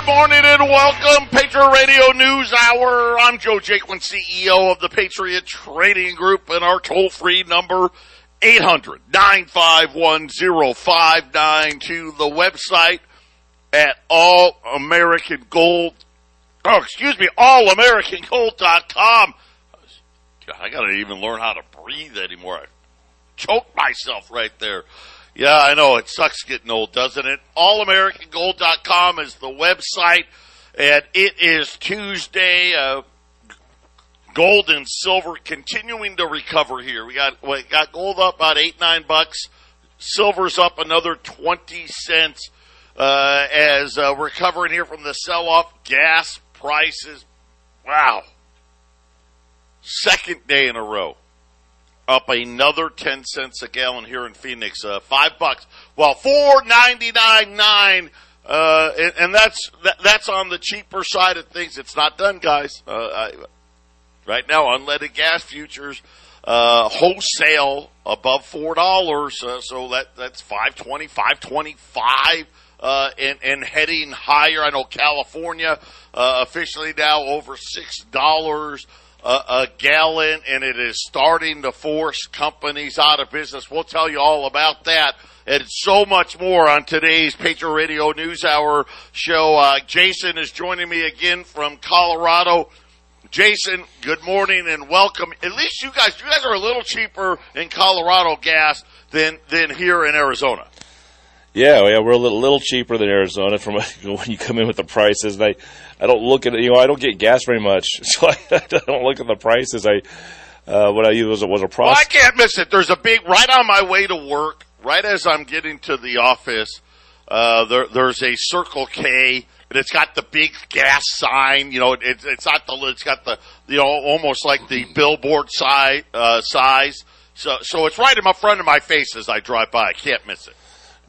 good morning and welcome, Patriot Radio News Hour. I'm Joe Jaquin, CEO of the Patriot Trading Group, and our toll free number 800 951 0592. The website at All American Gold. Oh, excuse me, allamericangold.com. I gotta even learn how to breathe anymore. I choked myself right there. Yeah, I know. It sucks getting old, doesn't it? AllAmericanGold.com is the website, and it is Tuesday. Uh, gold and silver continuing to recover here. We got we got gold up about eight nine bucks. Silver's up another twenty cents uh, as uh, we're recovering here from the sell off. Gas prices, wow, second day in a row up another 10 cents a gallon here in Phoenix, uh, five bucks. Well, four ninety nine nine, uh, and, and, that's that, that's on the cheaper side of things. It's not done, guys. Uh, I, right now, unleaded gas futures uh, wholesale above four dollars, uh, so that that's five twenty, five twenty five. Uh, and, and heading higher. I know California officially now over six dollars a, gallon, and it is starting to force companies out of business. We'll tell you all about that and so much more on today's Patriot Radio News Hour show. Uh, Jason is joining me again from Colorado. Jason, good morning and welcome. At least you guys, you guys are a little cheaper in Colorado gas than than here in Arizona. Yeah, yeah, we're a little, little cheaper than Arizona from when you come in with the prices. And I, I don't look at it. You know, I don't get gas very much, so I, I don't look at the prices. I uh, what I use was, was a process. Well, I can't miss it. There's a big right on my way to work. Right as I'm getting to the office, uh, there, there's a Circle K, and it's got the big gas sign. You know, it, it's not the it's got the you know almost like the billboard size uh, size. So so it's right in my front of my face as I drive by. I can't miss it.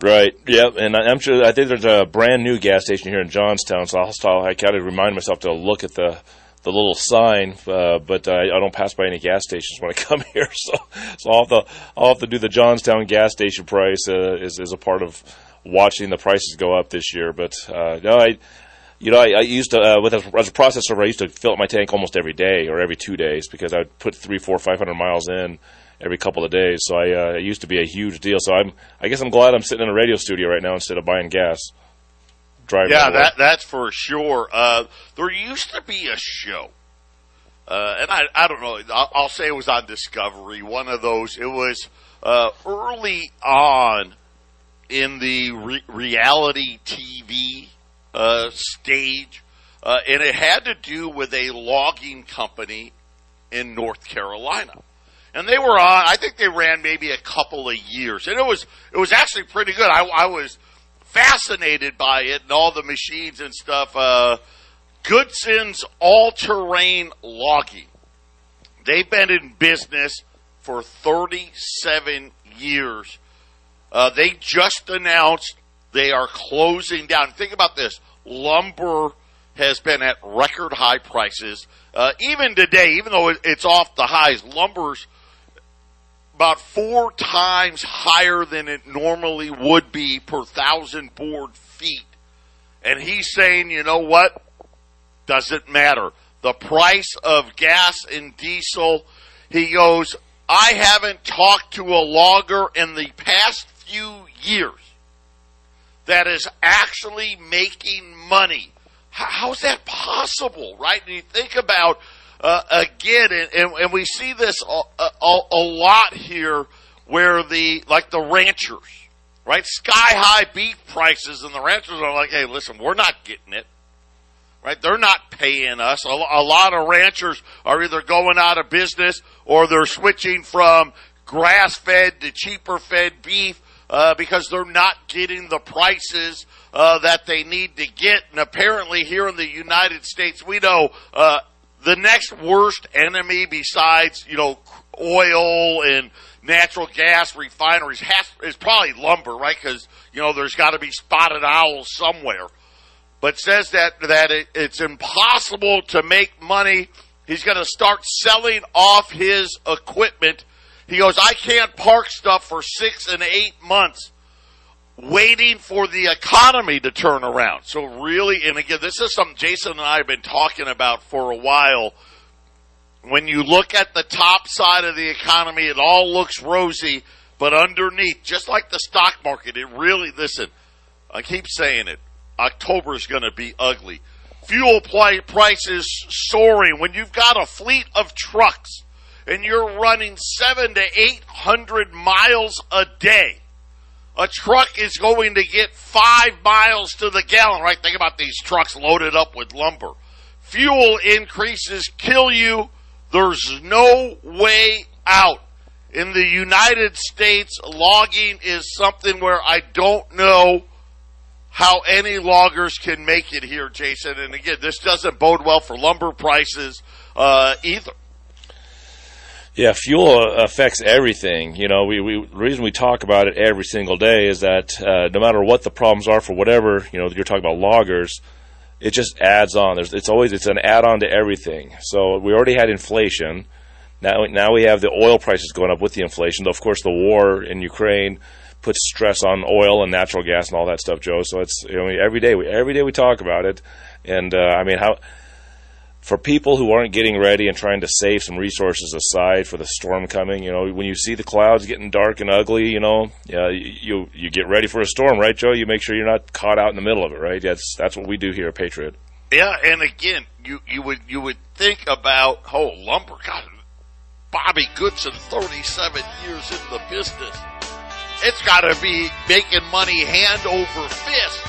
Right. Yep. And I'm sure I think there's a brand new gas station here in Johnstown, so I'll, I kind of remind myself to look at the the little sign, uh, but I, I, don't pass by any gas stations when I come here, so so I'll have to I'll have to do the Johnstown gas station price uh, is is a part of watching the prices go up this year. But uh, no, I you know I, I used to uh, with a, as a processor, I used to fill up my tank almost every day or every two days because I'd put three, four, five hundred miles in every couple of days. So I uh, it used to be a huge deal. So I'm I guess I'm glad I'm sitting in a radio studio right now instead of buying gas. Driving yeah, that that's for sure. Uh, there used to be a show, uh, and I I don't know. I'll, I'll, say it was on Discovery. One of those. It was uh, early on in the re- reality TV uh, stage. Uh, and it had to do with a logging company in North Carolina and they were on. I think they ran maybe a couple of years, and it was it was actually pretty good. I, I was fascinated by it and all the machines and stuff. Uh, Goodson's All Terrain Logging. They've been in business for 37 years. Uh, they just announced they are closing down. Think about this: lumber has been at record high prices. Uh, even today, even though it's off the highs, lumber's about four times higher than it normally would be per thousand board feet. And he's saying, you know what? Doesn't matter. The price of gas and diesel, he goes, I haven't talked to a logger in the past few years that is actually making money. How's that possible, right? And you think about uh, again, and, and, and, we see this a, a, a, lot here where the, like the ranchers, right? Sky high beef prices and the ranchers are like, hey, listen, we're not getting it. Right? They're not paying us. A, a lot of ranchers are either going out of business or they're switching from grass fed to cheaper fed beef uh, because they're not getting the prices uh, that they need to get. And apparently, here in the United States, we know uh, the next worst enemy besides, you know, oil and natural gas refineries has, is probably lumber, right? Because, you know, there's got to be spotted owls somewhere. But says that, that it, it's impossible to make money. He's going to start selling off his equipment. He goes, I can't park stuff for six and eight months waiting for the economy to turn around. So really, and again, this is something Jason and I have been talking about for a while. When you look at the top side of the economy, it all looks rosy, but underneath, just like the stock market, it really, listen, I keep saying it, October is going to be ugly. Fuel prices soaring when you've got a fleet of trucks and you're running seven to eight hundred miles a day a truck is going to get five miles to the gallon, right? Think about these trucks loaded up with lumber. Fuel increases kill you. There's no way out. In the United States, logging is something where I don't know how any loggers can make it here, Jason. And again, this doesn't bode well for lumber prices uh, either. Yeah, fuel affects everything. You know, we, we the reason we talk about it every single day is that uh, no matter what the problems are for whatever you know you're talking about loggers, it just adds on. There's it's always it's an add-on to everything. So we already had inflation. Now now we have the oil prices going up with the inflation. Though of course the war in Ukraine puts stress on oil and natural gas and all that stuff, Joe. So it's you know every day we every day we talk about it, and uh, I mean how for people who aren't getting ready and trying to save some resources aside for the storm coming, you know, when you see the clouds getting dark and ugly, you know, you you get ready for a storm, right, Joe? You make sure you're not caught out in the middle of it, right? That's that's what we do here at Patriot. Yeah, and again, you you would you would think about oh lumber, God, Bobby Goodson, 37 years in the business. It's got to be making money hand over fist.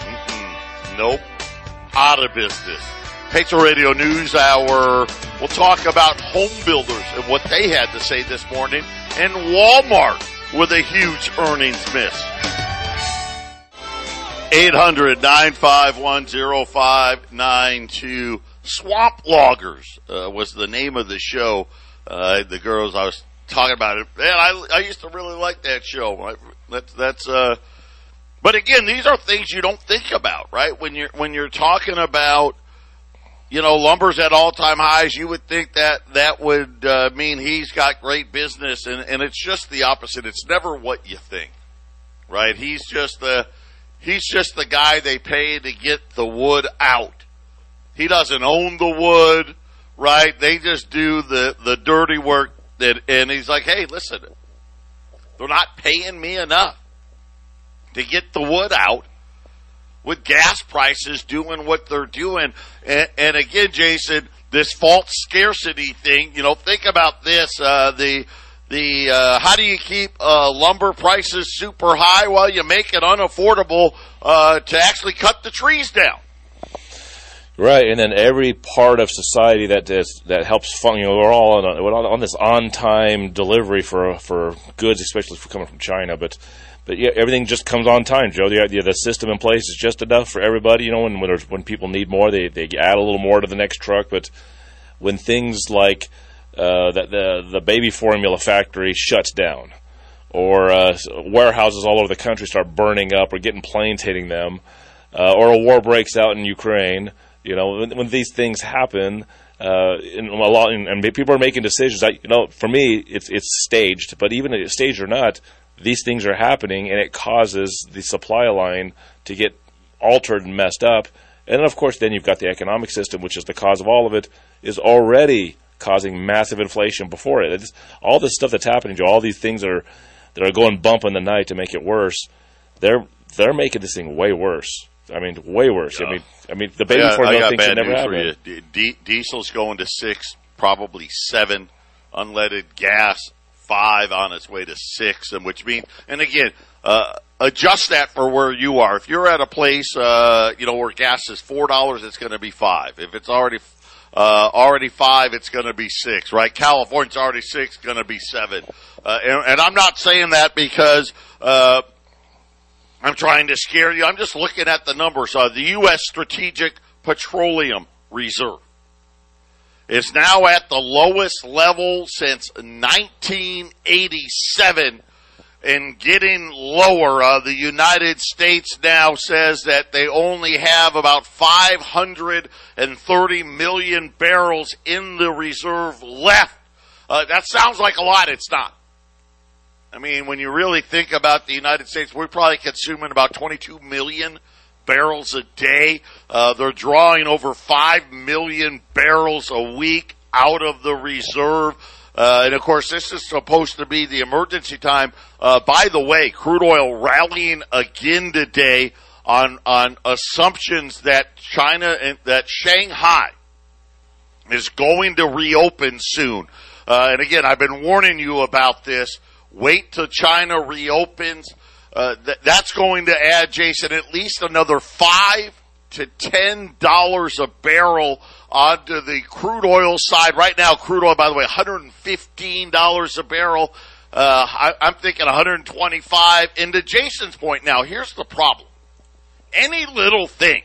Mm-mm, nope, out of business. Patriot Radio News Hour. We'll talk about home builders and what they had to say this morning, and Walmart with a huge earnings miss. 800 951 0592. Swamp Loggers uh, was the name of the show. Uh, the girls I was talking about it. Man, I, I used to really like that show. That's, that's, uh, but again, these are things you don't think about, right? When you're, when you're talking about, you know, lumber's at all time highs. You would think that that would uh, mean he's got great business, and, and it's just the opposite. It's never what you think, right? He's just the he's just the guy they pay to get the wood out. He doesn't own the wood, right? They just do the the dirty work. That and he's like, hey, listen, they're not paying me enough to get the wood out with gas prices doing what they're doing. And, and again, Jason, this false scarcity thing, you know, think about this, uh, the, the, uh, how do you keep, uh, lumber prices super high while you make it unaffordable, uh, to actually cut the trees down? Right, and then every part of society that is, that helps fund, you know, we're all on, a, on this on time delivery for for goods, especially for coming from China. But but yeah, everything just comes on time, Joe. The, the, the system in place is just enough for everybody. You know, when when, when people need more, they they add a little more to the next truck. But when things like uh, that the the baby formula factory shuts down, or uh, warehouses all over the country start burning up, or getting planes hitting them, uh, or a war breaks out in Ukraine. You know, when, when these things happen, uh, and a lot, and, and, people are making decisions. I, you know, for me, it's it's staged, but even staged or not, these things are happening and it causes the supply line to get altered and messed up. And of course, then you've got the economic system, which is the cause of all of it, is already causing massive inflation before it. It's, all this stuff that's happening to all these things that are that are going bump in the night to make it worse. They're they're making this thing way worse. I mean, way worse. Yeah. I mean, I mean, the baby formula thing should never happen. D- diesel's going to six, probably seven. Unleaded gas five on its way to six, and which means, and again, uh, adjust that for where you are. If you're at a place, uh, you know, where gas is four dollars, it's going to be five. If it's already uh, already five, it's going to be six, right? California's already six, going to be seven. Uh, and, and, I'm not saying that because uh, I'm trying to scare you. I'm just looking at the numbers. Uh, the U.S. Strategic Petroleum Reserve is now at the lowest level since 1987 and getting lower. Uh, the United States now says that they only have about 530 million barrels in the reserve left. Uh, that sounds like a lot. It's not. I mean, when you really think about the United States, we're probably consuming about 22 million barrels a day. Uh, they're drawing over 5 million barrels a week out of the reserve. Uh, and of course, this is supposed to be the emergency time. Uh, by the way, crude oil rallying again today on on assumptions that China and that Shanghai is going to reopen soon. Uh, and again, I've been warning you about this. Wait till China reopens. Uh, th- that's going to add, Jason, at least another five to ten dollars a barrel onto the crude oil side. Right now, crude oil, by the way, one hundred and fifteen dollars a barrel. Uh, I, I'm thinking 125. And to Jason's point, now here's the problem: any little thing.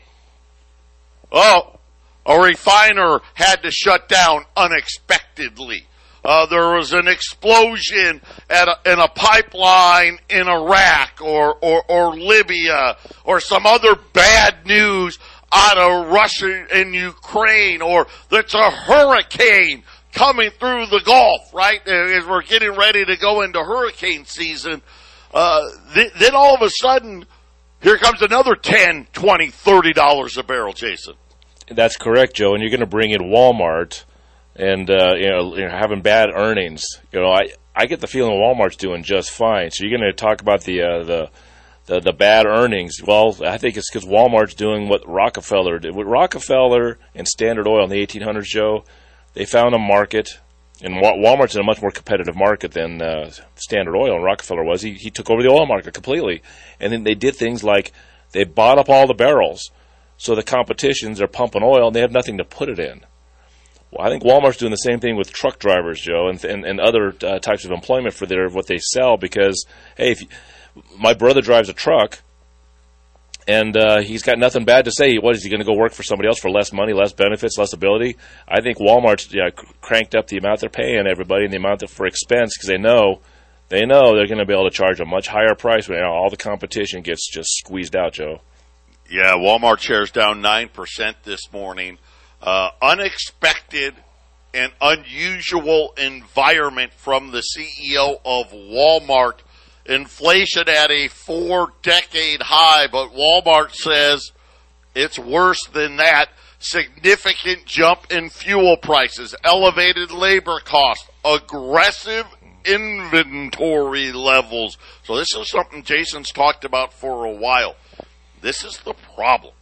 Oh, a refiner had to shut down unexpectedly. Uh, there was an explosion at a, in a pipeline in Iraq or, or, or Libya or some other bad news out of Russia and Ukraine or that's a hurricane coming through the Gulf, right? As we're getting ready to go into hurricane season, uh, th- then all of a sudden, here comes another 10, 20, 30 dollars a barrel, Jason. That's correct, Joe. And you're going to bring in Walmart and uh, you, know, you know having bad earnings. You know, I I get the feeling Walmart's doing just fine. So you're going to talk about the uh, the the, the bad earnings. Well, I think it's because Walmart's doing what Rockefeller did. What Rockefeller and Standard Oil in the 1800s, Joe, they found a market, and Walmart's in a much more competitive market than uh, Standard Oil and Rockefeller was. He, he took over the oil market completely, and then they did things like they bought up all the barrels, so the competitions are pumping oil and they have nothing to put it in. I think Walmart's doing the same thing with truck drivers, Joe, and and, and other uh, types of employment for their what they sell. Because hey, if you, my brother drives a truck, and uh, he's got nothing bad to say. What is he going to go work for somebody else for less money, less benefits, less ability? I think Walmart's cranked up the amount they're paying everybody and the amount for expense because they know they know they're going to be able to charge a much higher price when all the competition gets just squeezed out. Joe. Yeah, Walmart shares down nine percent this morning. Uh, unexpected and unusual environment from the CEO of Walmart inflation at a four decade high, but Walmart says it's worse than that. Significant jump in fuel prices, elevated labor costs, aggressive inventory levels. So this is something Jason's talked about for a while. This is the problem.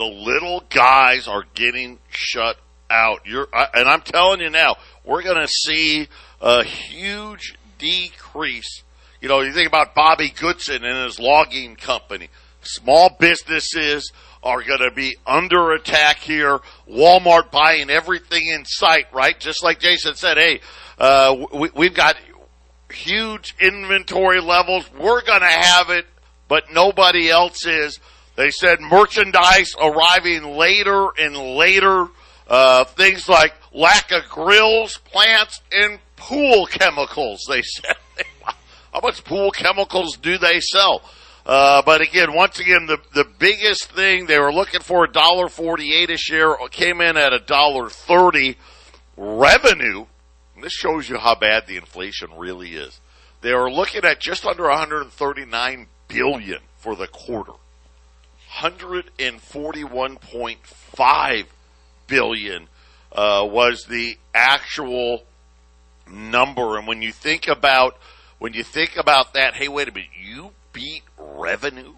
The little guys are getting shut out. You're, and I'm telling you now, we're going to see a huge decrease you know, you think about Bobby Goodson and his logging company. Small businesses are going to be under attack here. Walmart buying everything in sight, right? Just like Jason said, hey, uh, we, we've got huge inventory levels. We're going to have it, but nobody else is. They said merchandise arriving later and later. Uh, things like lack of grills, plants, and pool chemicals. They said how much pool chemicals do they sell? Uh, but again, once again, the the biggest thing they were looking for a dollar forty eight a share came in at a dollar thirty. Revenue. this shows you how bad the inflation really is. They were looking at just under 139 billion for the quarter. 141.5 billion uh, was the actual number. And when you think about when you think about that, hey, wait a minute, you beat revenue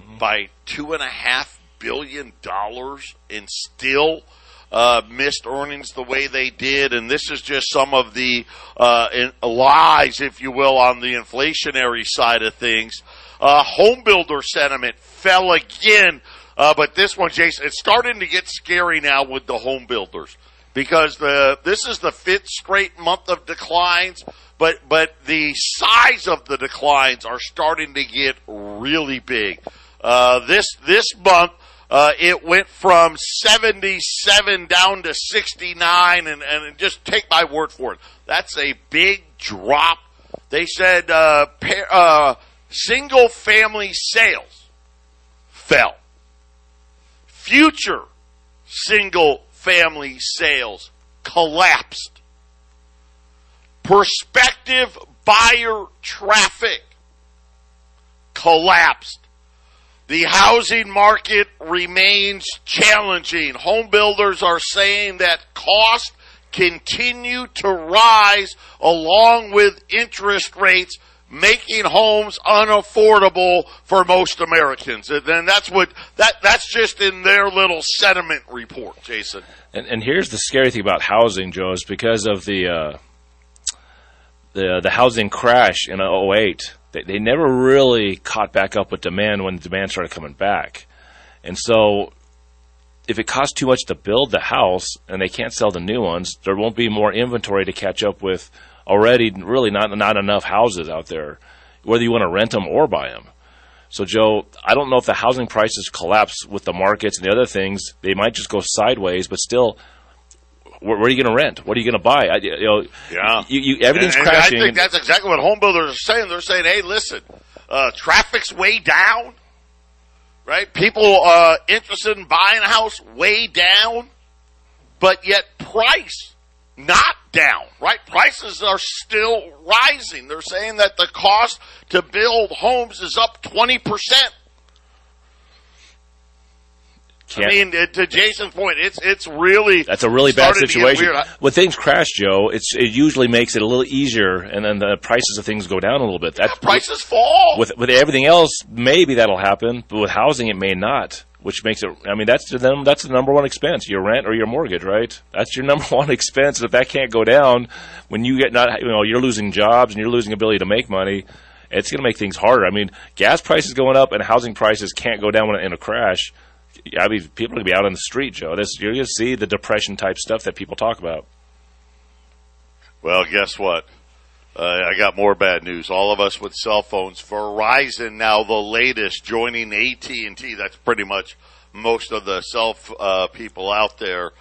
mm-hmm. by two and a half billion dollars and still uh, missed earnings the way they did, and this is just some of the uh, in, lies, if you will, on the inflationary side of things. Uh, home builder sentiment fell again, uh, but this one, Jason, it's starting to get scary now with the home builders because the this is the fifth straight month of declines but but the size of the declines are starting to get really big. Uh, this this month uh, it went from 77 down to 69, and, and just take my word for it. That's a big drop. They said uh, uh, single family sales fell. Future single family sales collapsed. Prospective buyer traffic collapsed. The housing market remains challenging. Home builders are saying that costs continue to rise along with interest rates making homes unaffordable for most Americans. And then that's what that that's just in their little sediment report, Jason. And, and here's the scary thing about housing, Joe, is because of the uh, the the housing crash in 08, they, they never really caught back up with demand when the demand started coming back. And so if it costs too much to build the house and they can't sell the new ones, there won't be more inventory to catch up with already really not not enough houses out there, whether you want to rent them or buy them. So, Joe, I don't know if the housing prices collapse with the markets and the other things. They might just go sideways, but still, where, where are you going to rent? What are you going to buy? I, you know, yeah, you, you, everything's and, and crashing. I think that's exactly what home builders are saying. They're saying, "Hey, listen, uh, traffic's way down, right? People uh, interested in buying a house way down, but yet price not down, right? Prices are still rising. They're saying that the cost to build homes is up 20%. Can't. I mean, to Jason's point, it's it's really that's a really bad situation. When things crash, Joe, it's it usually makes it a little easier, and then the prices of things go down a little bit. That yeah, prices fall. With with everything else, maybe that'll happen, but with housing, it may not which makes it. I mean, that's the that's the number one expense: your rent or your mortgage, right? That's your number one expense. If that can't go down, when you get not, you know, you're losing jobs and you're losing ability to make money. It's going to make things harder. I mean, gas prices going up and housing prices can't go down in a crash. I mean, people are going to be out on the street, Joe. This you're going to see the depression type stuff that people talk about. Well, guess what? Uh, I got more bad news. All of us with cell phones. Verizon now the latest, joining AT and T. That's pretty much most of the cell uh, people out there.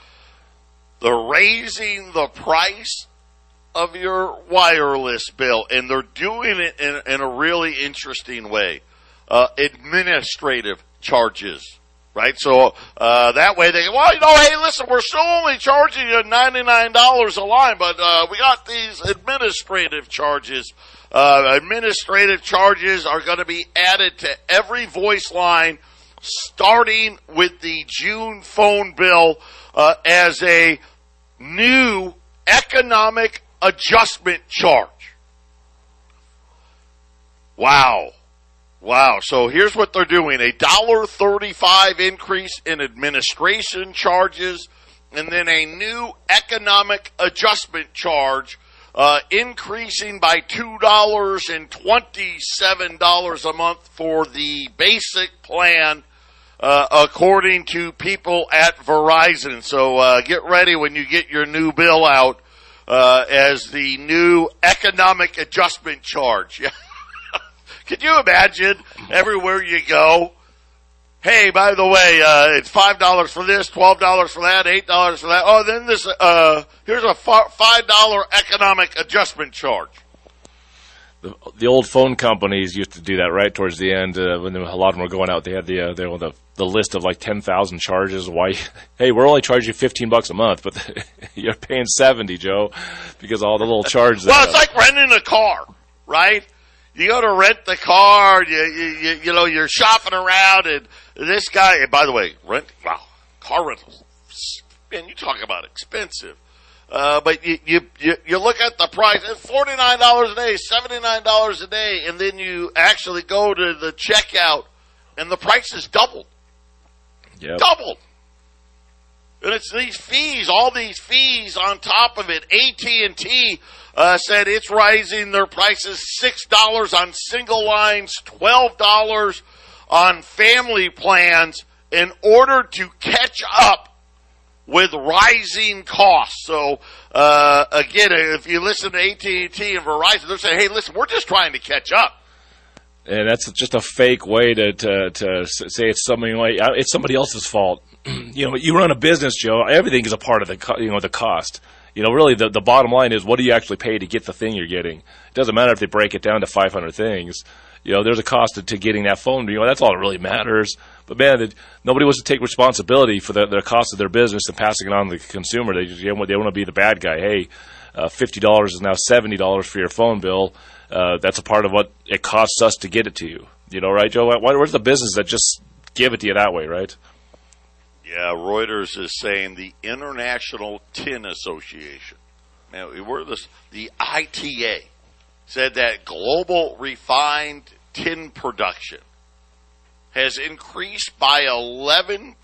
They're raising the price of your wireless bill, and they're doing it in, in a really interesting way. Uh, administrative charges right? So uh, that way they well, you know, hey, listen, we're still only charging you ninety nine dollars a line, but uh, we got these administrative charges. Uh, administrative charges are going to be added to every voice line, starting with the June phone bill uh, as a new economic adjustment charge. Wow. Wow. So here's what they're doing. A dollar thirty-five increase in administration charges and then a new economic adjustment charge, uh, increasing by two dollars and twenty-seven dollars a month for the basic plan, uh, according to people at Verizon. So, uh, get ready when you get your new bill out, uh, as the new economic adjustment charge. Could you imagine everywhere you go? Hey, by the way, uh, it's five dollars for this, twelve dollars for that, eight dollars for that. Oh, then this, uh, here's a five dollar economic adjustment charge. The, the, old phone companies used to do that right towards the end uh, when a lot of them were going out. They had the uh, they the, the list of like ten thousand charges. Why? Hey, we're only charging you fifteen bucks a month, but you're paying seventy, Joe, because all the little charges. well, it's like renting a car, right? You go to rent the car, you, you, you know, you're shopping around and this guy, and by the way, rent, wow, car rentals, man, you talk about expensive. Uh, but you, you, you, you look at the price, it's $49 a day, $79 a day, and then you actually go to the checkout and the price is doubled. Yep. Doubled. And it's these fees, all these fees on top of it. AT&T uh, said it's rising their prices $6 on single lines, $12 on family plans in order to catch up with rising costs. So uh, again, if you listen to AT&T and Verizon, they're saying, "Hey, listen, we're just trying to catch up." And that's just a fake way to to, to say it's something like it's somebody else's fault. you know, you run a business, Joe. Everything is a part of the you know the cost. You know, really, the, the bottom line is what do you actually pay to get the thing you're getting? It doesn't matter if they break it down to 500 things. You know, there's a cost to, to getting that phone. You know, that's all that really matters. But man, it, nobody wants to take responsibility for the, the cost of their business and passing it on to the consumer. They just, they want to be the bad guy. Hey, uh, fifty dollars is now seventy dollars for your phone bill. Uh, that's a part of what it costs us to get it to you. You know, right, Joe? Where's the business that just give it to you that way, right? Yeah, Reuters is saying the International Tin Association, now we're this, the ITA, said that global refined tin production has increased by 11%.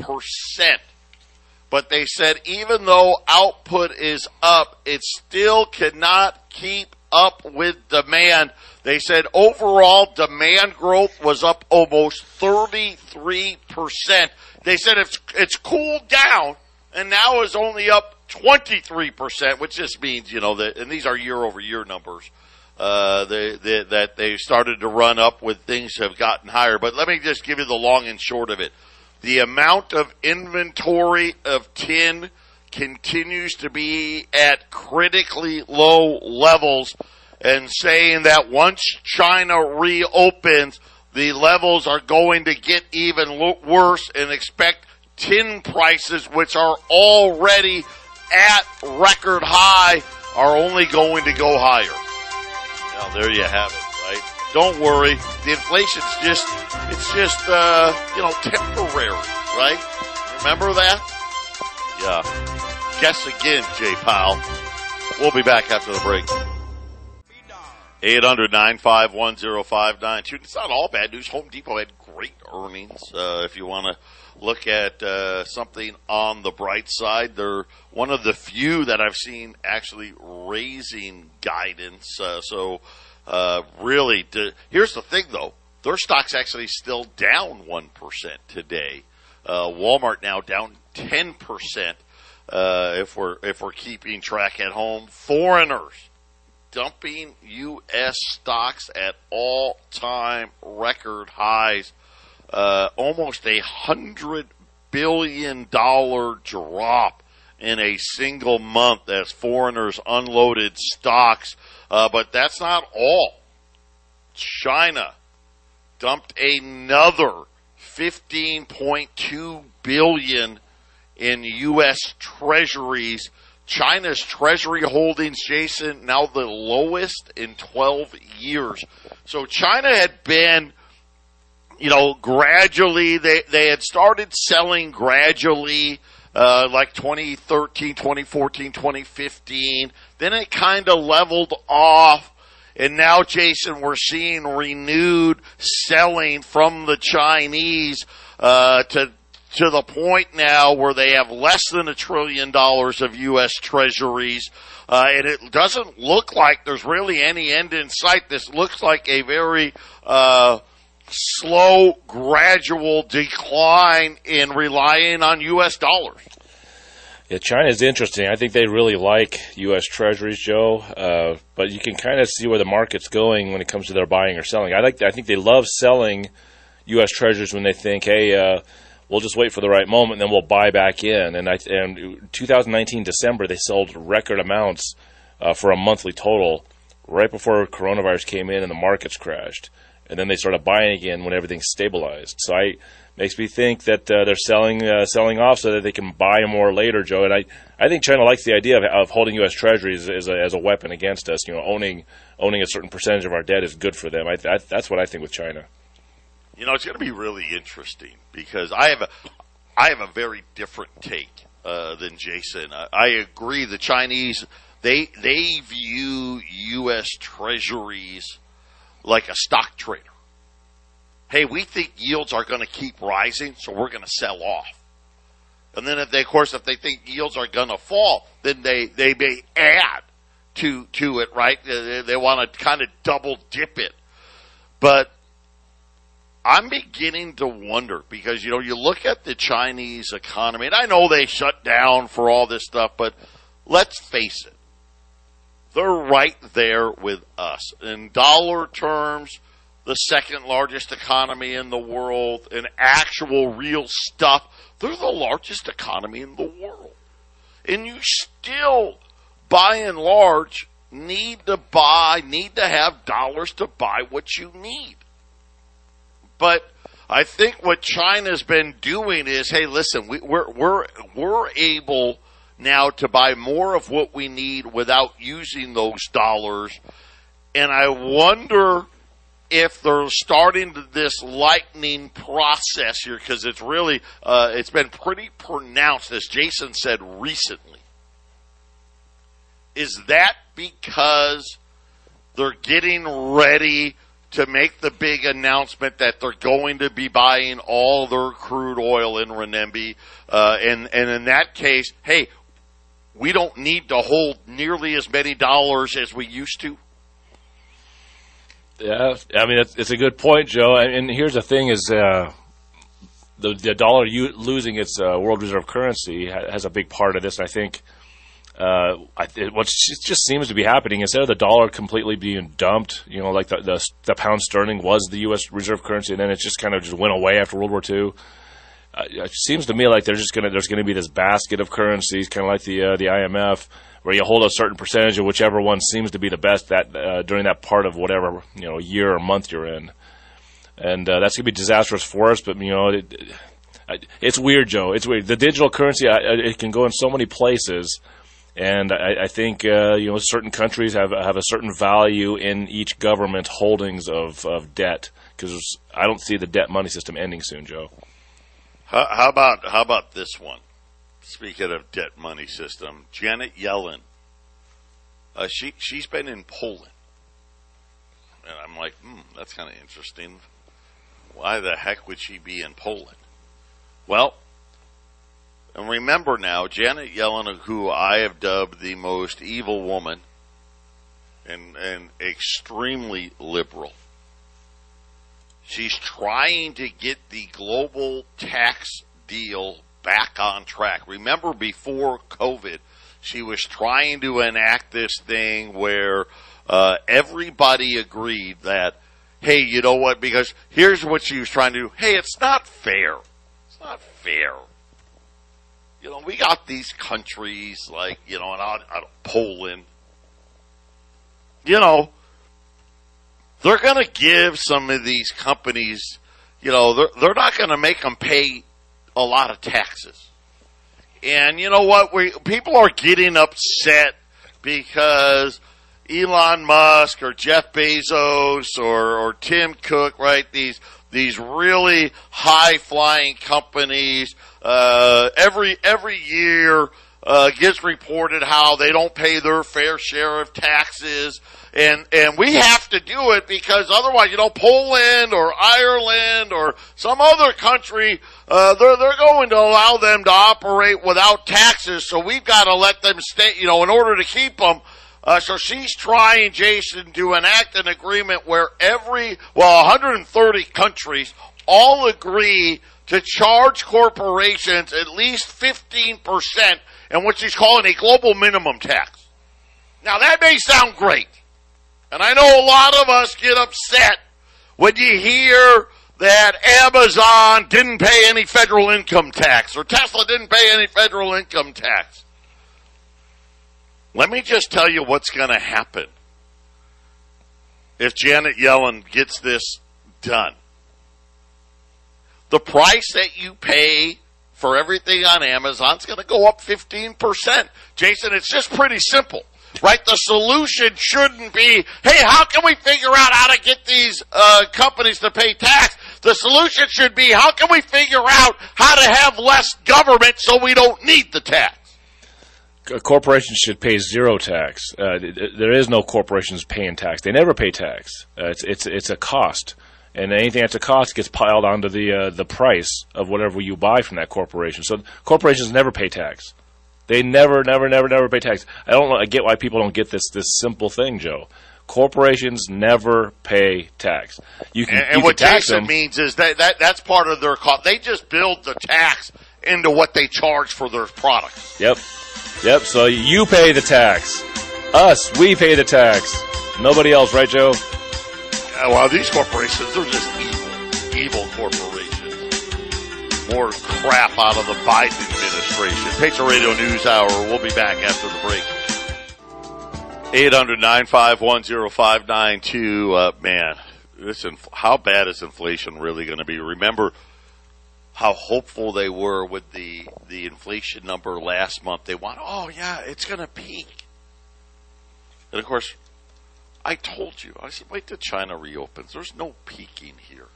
But they said even though output is up, it still cannot keep up with demand. They said overall demand growth was up almost 33%. They said it's, it's cooled down and now is only up 23%, which just means, you know, that, and these are year over year numbers, uh, they, they, that they started to run up when things have gotten higher. But let me just give you the long and short of it. The amount of inventory of tin continues to be at critically low levels and saying that once China reopens, the levels are going to get even worse and expect tin prices, which are already at record high, are only going to go higher. Now there you have it, right? Don't worry. The inflation's just, it's just, uh, you know, temporary, right? Remember that? Yeah. Guess again, Jay Powell. We'll be back after the break. 800 It's not all bad news. Home Depot had great earnings. Uh, if you want to look at uh, something on the bright side, they're one of the few that I've seen actually raising guidance. Uh, so, uh, really, to, here's the thing though. Their stock's actually still down 1% today. Uh, Walmart now down 10%. Uh, if we're, if we're keeping track at home, foreigners dumping U.S. stocks at all time record highs. Uh, almost a hundred billion dollar drop in a single month as foreigners unloaded stocks. Uh, but that's not all. China dumped another 15.2 billion in U.S. treasuries China's treasury holdings, Jason, now the lowest in 12 years. So China had been, you know, gradually, they, they had started selling gradually, uh, like 2013, 2014, 2015. Then it kind of leveled off. And now, Jason, we're seeing renewed selling from the Chinese, uh, to to the point now where they have less than a trillion dollars of U.S. treasuries. Uh, and it doesn't look like there's really any end in sight. This looks like a very, uh, slow, gradual decline in relying on U.S. dollars. Yeah, China is interesting. I think they really like U.S. Treasuries, Joe. Uh, but you can kind of see where the market's going when it comes to their buying or selling. I like. I think they love selling U.S. Treasuries when they think, hey, uh, we'll just wait for the right moment, and then we'll buy back in. And I and 2019 December they sold record amounts uh, for a monthly total right before coronavirus came in and the markets crashed, and then they started buying again when everything stabilized. So I makes me think that uh, they're selling uh, selling off so that they can buy more later, Joe. And I, I think China likes the idea of, of holding U.S. Treasuries as a, as a weapon against us. You know, owning owning a certain percentage of our debt is good for them. I, I, that's what I think with China. You know, it's going to be really interesting because I have a, I have a very different take uh, than Jason. I, I agree. The Chinese they they view U.S. Treasuries like a stock trader. Hey, we think yields are going to keep rising, so we're going to sell off. And then, if they, of course, if they think yields are going to fall, then they they may add to to it, right? They, they want to kind of double dip it. But I'm beginning to wonder because, you know, you look at the Chinese economy, and I know they shut down for all this stuff, but let's face it. They're right there with us. In dollar terms, the second largest economy in the world, in actual real stuff, they're the largest economy in the world. And you still, by and large, need to buy, need to have dollars to buy what you need. But I think what China's been doing is, hey, listen, we, we're we're we're able now to buy more of what we need without using those dollars. And I wonder if they're starting this lightning process here because it's really uh, it's been pretty pronounced, as Jason said recently. Is that because they're getting ready to make the big announcement that they're going to be buying all their crude oil in Renminbi, uh, and and in that case, hey, we don't need to hold nearly as many dollars as we used to. Yeah, I mean it's, it's a good point, Joe. And, here's the thing: is uh, the the dollar losing its uh, world reserve currency has a big part of this. I think uh, I, what just seems to be happening instead of the dollar completely being dumped, you know, like the, the, the pound sterling was the U.S. reserve currency, and then it just kind of just went away after World War II. Uh, it seems to me like there's just gonna there's gonna be this basket of currencies, kind of like the uh, the IMF, where you hold a certain percentage of whichever one seems to be the best that uh, during that part of whatever you know year or month you're in, and uh, that's gonna be disastrous for us. But you know. It, it, it's weird, Joe. It's weird. The digital currency, it can go in so many places and I, I think uh, you know certain countries have have a certain value in each government holdings of, of debt because I don't see the debt money system ending soon, Joe. How, how, about how about this one? Speaking of debt money system, Janet Yellen, uh, she she's been in Poland, and I'm like, hmm, that's kind of interesting. Why the heck would she be in Poland? Well, and remember now, Janet Yellen, who I have dubbed the most evil woman and, and extremely liberal. She's trying to get the global tax deal back on track. Remember before COVID, she was trying to enact this thing where uh, everybody agreed that, hey, you know what? Because here's what she was trying to do. Hey, it's not fair. It's not fair you know, we got these countries like, you know, and out, out of Poland. You know, they're going to give some of these companies, you know, they're, they're not going to make them pay a lot of taxes. And you know what? We, people are getting upset because Elon Musk or Jeff Bezos or, or Tim Cook, right? These, these really high flying companies uh, every every year uh, gets reported how they don't pay their fair share of taxes, and and we have to do it because otherwise, you know, Poland or Ireland or some other country, uh, they're they're going to allow them to operate without taxes. So we've got to let them stay, you know, in order to keep them. Uh, so she's trying, Jason, to enact an agreement where every, well, 130 countries all agree to charge corporations at least 15% and what she's calling a global minimum tax. Now that may sound great. And I know a lot of us get upset when you hear that Amazon didn't pay any federal income tax or Tesla didn't pay any federal income tax. Let me just tell you what's going to happen if Janet Yellen gets this done the price that you pay for everything on Amazon is going to go up 15%. Jason, it's just pretty simple, right? The solution shouldn't be, hey, how can we figure out how to get these uh, companies to pay tax? The solution should be, how can we figure out how to have less government so we don't need the tax? corporations should pay zero tax. Uh, there is no corporations paying tax. They never pay tax. Uh, it's it's it's a cost and anything that's a cost gets piled onto the uh, the price of whatever you buy from that corporation. So corporations never pay tax. They never, never, never, never pay tax. I don't I get why people don't get this this simple thing, Joe. Corporations never pay tax. You can, and, and you what can tax Jason them. means is that, that that's part of their cost. They just build the tax into what they charge for their products. Yep, yep. So you pay the tax. Us, we pay the tax. Nobody else, right, Joe? Uh, well, these corporations, they're just evil, evil corporations. More crap out of the Biden administration. Patriot Radio News Hour. We'll be back after the break. 800-951-0592. Uh, man, listen, how bad is inflation really going to be? Remember, how hopeful they were with the the inflation number last month. They want, oh yeah, it's going to peak. And of course, I told you, I said, wait till China reopens. There's no peaking here.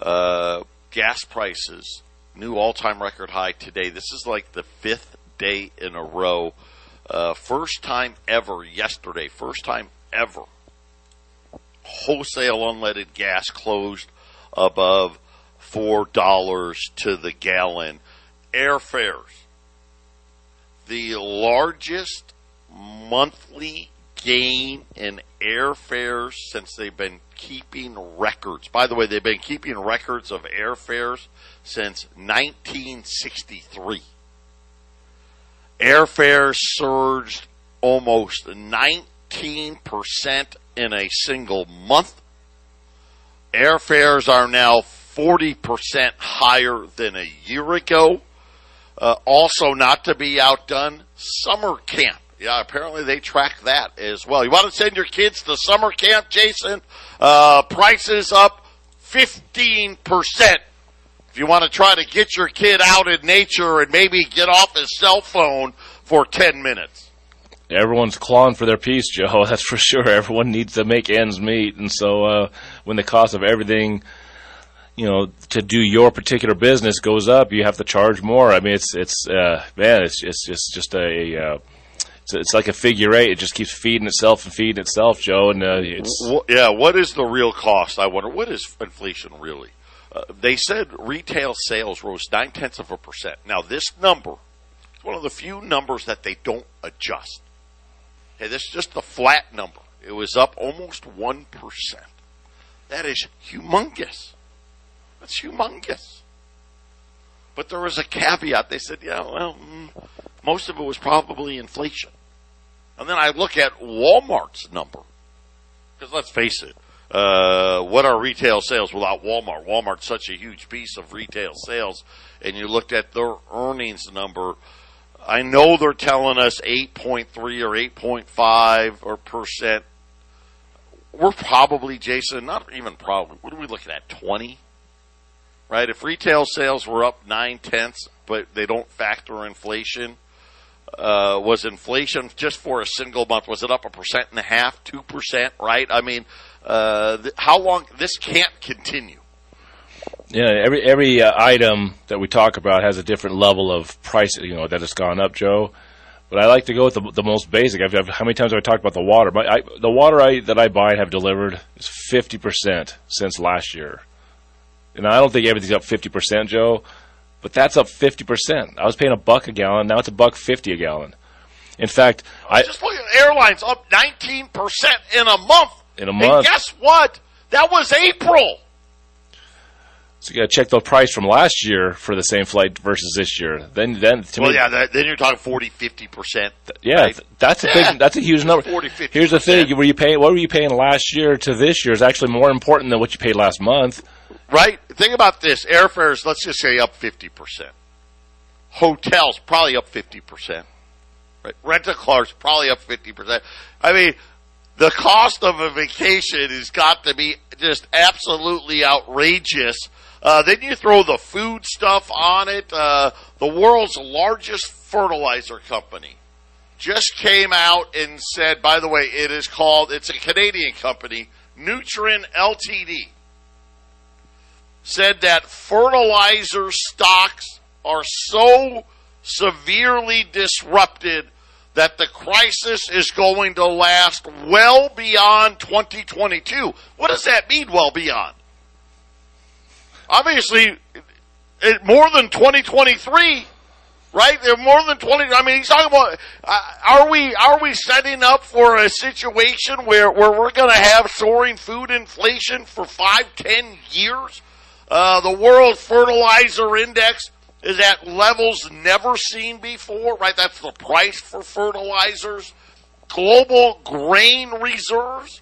Uh, gas prices, new all time record high today. This is like the fifth day in a row. Uh, first time ever yesterday, first time ever. Wholesale unleaded gas closed above $4 to the gallon. Airfares, the largest monthly gain in airfares since they've been keeping records. By the way, they've been keeping records of airfares since 1963. Airfares surged almost 19% in a single month. Airfares are now 40% higher than a year ago. Uh, also, not to be outdone, summer camp yeah, apparently they track that as well. You want to send your kids to summer camp, Jason? Uh, prices up 15%. If you want to try to get your kid out in nature and maybe get off his cell phone for 10 minutes. Everyone's clawing for their piece, Joe. That's for sure. Everyone needs to make ends meet. And so, uh, when the cost of everything, you know, to do your particular business goes up, you have to charge more. I mean, it's, it's, uh, man, it's, it's, it's just a, uh, it's, like a figure eight. It just keeps feeding itself and feeding itself, Joe. And uh, it's yeah. What is the real cost? I wonder. What is inflation really? Uh, they said retail sales rose nine tenths of a percent. Now this number is one of the few numbers that they don't adjust. Okay, this is just a flat number. It was up almost one percent. That is humongous. That's humongous. But there was a caveat. They said, yeah, well, mm, most of it was probably inflation. And then I look at Walmart's number. Because let's face it, uh, what are retail sales without Walmart? Walmart's such a huge piece of retail sales. And you looked at their earnings number. I know they're telling us 8.3 or 8.5 or percent. We're probably, Jason, not even probably, what are we looking at? 20? Right? If retail sales were up nine tenths, but they don't factor inflation, uh, was inflation just for a single month? Was it up a percent and a half, two percent? Right? I mean, uh, th- how long? This can't continue. Yeah, every every uh, item that we talk about has a different level of price. You know that has gone up, Joe. But I like to go with the, the most basic. I've, I've, how many times have I talked about the water? I, the water I, that I buy and have delivered is fifty percent since last year, and I don't think everything's up fifty percent, Joe but that's up 50%. I was paying a buck a gallon, now it's a buck 50 a gallon. In fact, I, I just look at airlines up 19% in a month. In a month. And guess what? That was April. So you got to check the price from last year for the same flight versus this year. Then, then to well, me, yeah, that, then you're talking 40, 50 percent. Yeah, right? that's a yeah. big, that's a huge number. 40, 50 Here's the thing: were you paying? What were you paying last year to this year? Is actually more important than what you paid last month. Right? Think about this. Airfares, let's just say up 50%. Hotels, probably up 50%. Right? Rental cars, probably up 50%. I mean, the cost of a vacation has got to be just absolutely outrageous. Uh, then you throw the food stuff on it. Uh, the world's largest fertilizer company just came out and said, by the way, it is called, it's a Canadian company, Nutrien Ltd said that fertilizer stocks are so severely disrupted that the crisis is going to last well beyond 2022. What does that mean, well beyond? Obviously, it, more than 2023, right? They're more than 20. I mean, he's talking about, uh, are we, are we setting up for a situation where, where we're going to have soaring food inflation for five, ten years? Uh, the world fertilizer index is at levels never seen before, right? That's the price for fertilizers. Global grain reserves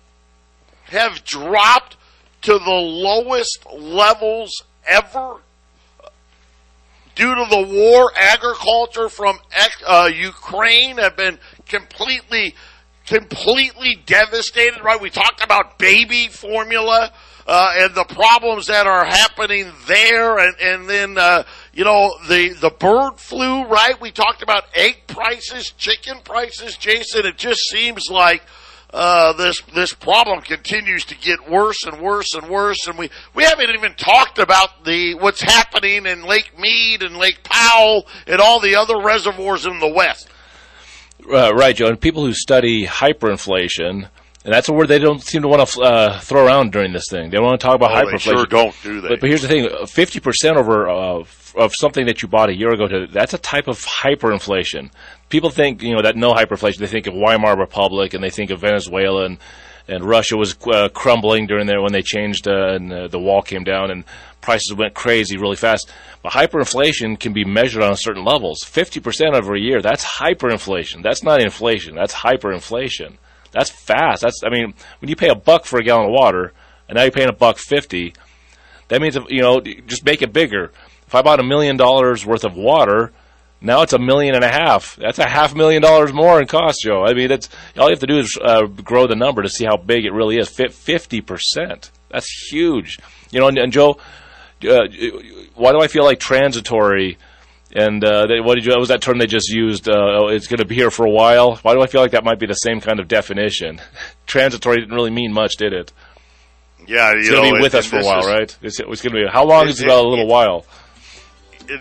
have dropped to the lowest levels ever due to the war. Agriculture from uh, Ukraine have been completely, completely devastated, right? We talked about baby formula uh, and the problems that are happening there, and and then uh, you know the the bird flu, right? We talked about egg prices, chicken prices, Jason. It just seems like uh, this this problem continues to get worse and worse and worse, and we we haven't even talked about the what's happening in Lake Mead and Lake Powell and all the other reservoirs in the West. Uh, right, Joe. And people who study hyperinflation. And that's a word they don't seem to want to uh, throw around during this thing. They don't want to talk about oh, hyperinflation. They sure don't, do they? But, but here's the thing: fifty percent over uh, of something that you bought a year ago to that's a type of hyperinflation. People think you know that no hyperinflation. They think of Weimar Republic and they think of Venezuela and and Russia was uh, crumbling during there when they changed uh, and uh, the wall came down and prices went crazy really fast. But hyperinflation can be measured on certain levels. Fifty percent over a year. That's hyperinflation. That's not inflation. That's hyperinflation. That's fast. That's I mean when you pay a buck for a gallon of water and now you're paying a buck fifty. That means you know just make it bigger if I bought a million dollars worth of water, now it's a million and a half. That's a half million dollars more in cost, Joe. I mean, it's all you have to do is uh, grow the number to see how big it really is. Fifty percent. That's huge. You know, and, and Joe, uh, why do I feel like transitory? And uh, they, what did you? What was that term they just used? Uh, oh, it's going to be here for a while. Why do I feel like that might be the same kind of definition? transitory didn't really mean much, did it? Yeah, it's going to be with us for a while, is, right? It's, it's going to be. How long is? About a little while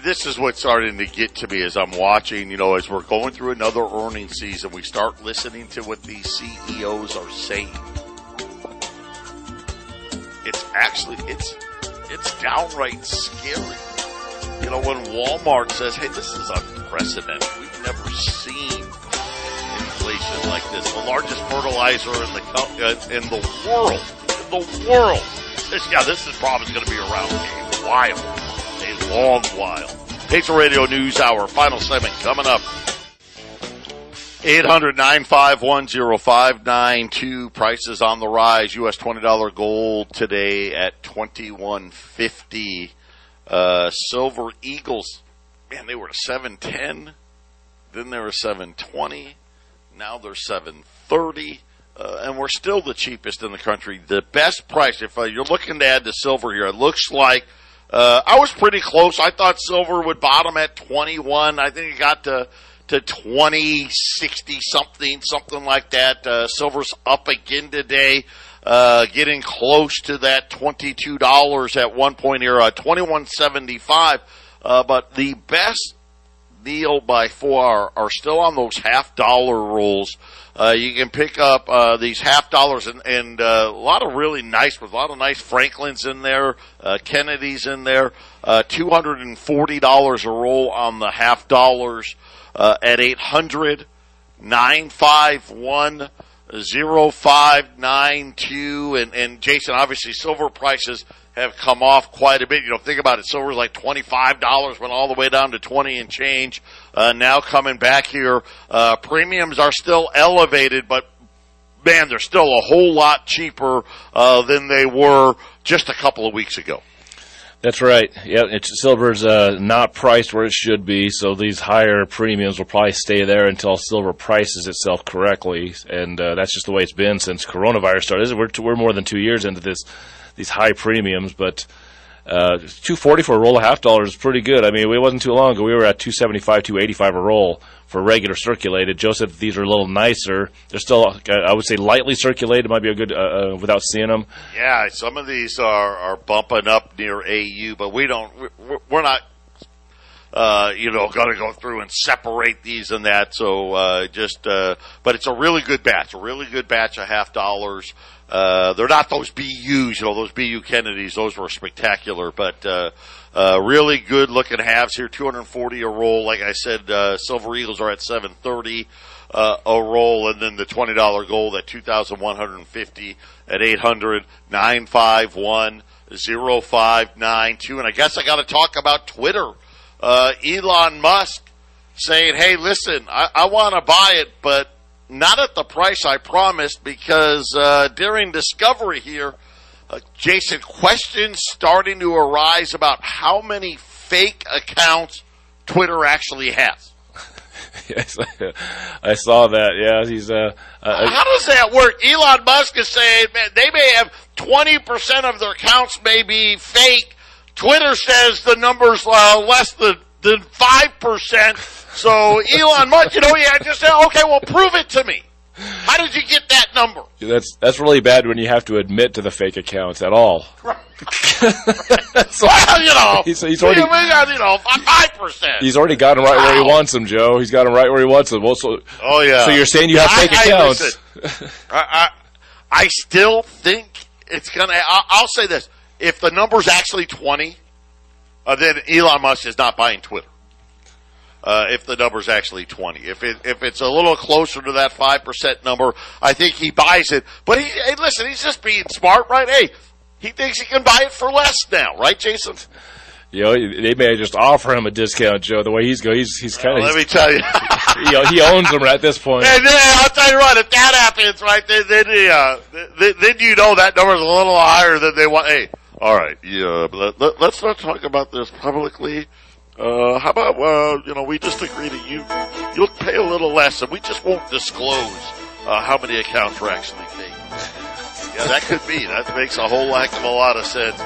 this is what's starting to get to me as I'm watching, you know, as we're going through another earnings season, we start listening to what these CEOs are saying. It's actually, it's, it's downright scary. You know, when Walmart says, hey, this is unprecedented. We've never seen inflation like this. The largest fertilizer in the, uh, in the world, in the world. This, yeah, this is probably going to be around a while a long while. Patriot Radio News Hour, final segment coming up. 800-951-0592. Prices on the rise. U.S. $20 gold today at 2150. Uh, silver Eagles, man, they were 710. Then they were 720. Now they're 730. Uh, and we're still the cheapest in the country. The best price, if uh, you're looking to add the silver here, it looks like uh, I was pretty close. I thought silver would bottom at 21. I think it got to to 20, 60 something, something like that. Uh, silver's up again today, uh, getting close to that $22 at one point here, uh, 21.75. Uh, but the best deal by far are still on those half dollar rolls. Uh, you can pick up uh, these half dollars and, and uh, a lot of really nice, with a lot of nice Franklins in there, uh, Kennedys in there. Uh, Two hundred and forty dollars a roll on the half dollars uh, at eight hundred nine five one zero five nine two. And and Jason, obviously, silver prices have come off quite a bit. You know, think about it. Silver Silver's like $25, went all the way down to 20 and change. Uh, now coming back here, uh, premiums are still elevated, but man, they're still a whole lot cheaper, uh, than they were just a couple of weeks ago. That's right. Yeah, it's, silver's uh, not priced where it should be, so these higher premiums will probably stay there until silver prices itself correctly, and uh, that's just the way it's been since coronavirus started. We're, we're more than two years into this these high premiums, but uh, 240 for a roll of half dollars is pretty good. I mean, it wasn't too long ago. We were at 275, 285 a roll for regular circulated. Joseph, these are a little nicer. They're still, I would say, lightly circulated. Might be a good uh, uh, without seeing them. Yeah, some of these are are bumping up near AU, but we don't. We're not. Uh, you know, got to go through and separate these and that. So uh, just, uh, but it's a really good batch, a really good batch of half dollars. Uh, they're not those BUs, you know, those BU Kennedys. Those were spectacular, but uh, uh, really good looking halves here. 240 a roll. Like I said, uh, Silver Eagles are at 730 uh, a roll, and then the $20 gold at 2,150 at 800 951 0592. And I guess I got to talk about Twitter. Uh, Elon Musk saying, "Hey, listen, I, I want to buy it, but." not at the price I promised because uh, during discovery here, uh, Jason, questions starting to arise about how many fake accounts Twitter actually has. yes, I saw that. Yeah, he's. Uh, uh, How does that work? Elon Musk is saying, man, they may have twenty percent of their accounts may be fake. Twitter says the number's uh, less than than five percent. So Elon Musk, you know, yeah, just said, okay, well, prove it to me. How did you get that number? That's that's really bad when you have to admit to the fake accounts at all. Right. so, well, you know, he's, he's already, you know, five percent. He's already got him right wow. where he wants him, Joe. He's got him right where he wants him. Well, so, oh yeah. So you're saying you have fake I, accounts? I, I, I still think it's gonna. I, I'll say this: if the number's actually twenty, uh, then Elon Musk is not buying Twitter uh, if the number's actually 20. If it, if it's a little closer to that 5% number, I think he buys it. But he, hey, listen, he's just being smart, right? Hey, he thinks he can buy it for less now, right, Jason? You know, they may just offer him a discount, Joe. The way he's going, he's he's kind of. let me tell you, you know, he owns them at this point. And then I'll tell you what, if that happens, right, then then, uh, then, then you know that number's a little higher than they want. Hey, all right, yeah, let, let's not talk about this publicly. Uh, how about, uh, you know, we just agree that you, you'll pay a little less and we just won't disclose, uh, how many accounts we're actually taking. Yeah, that could be. That makes a whole heck of a lot of sense.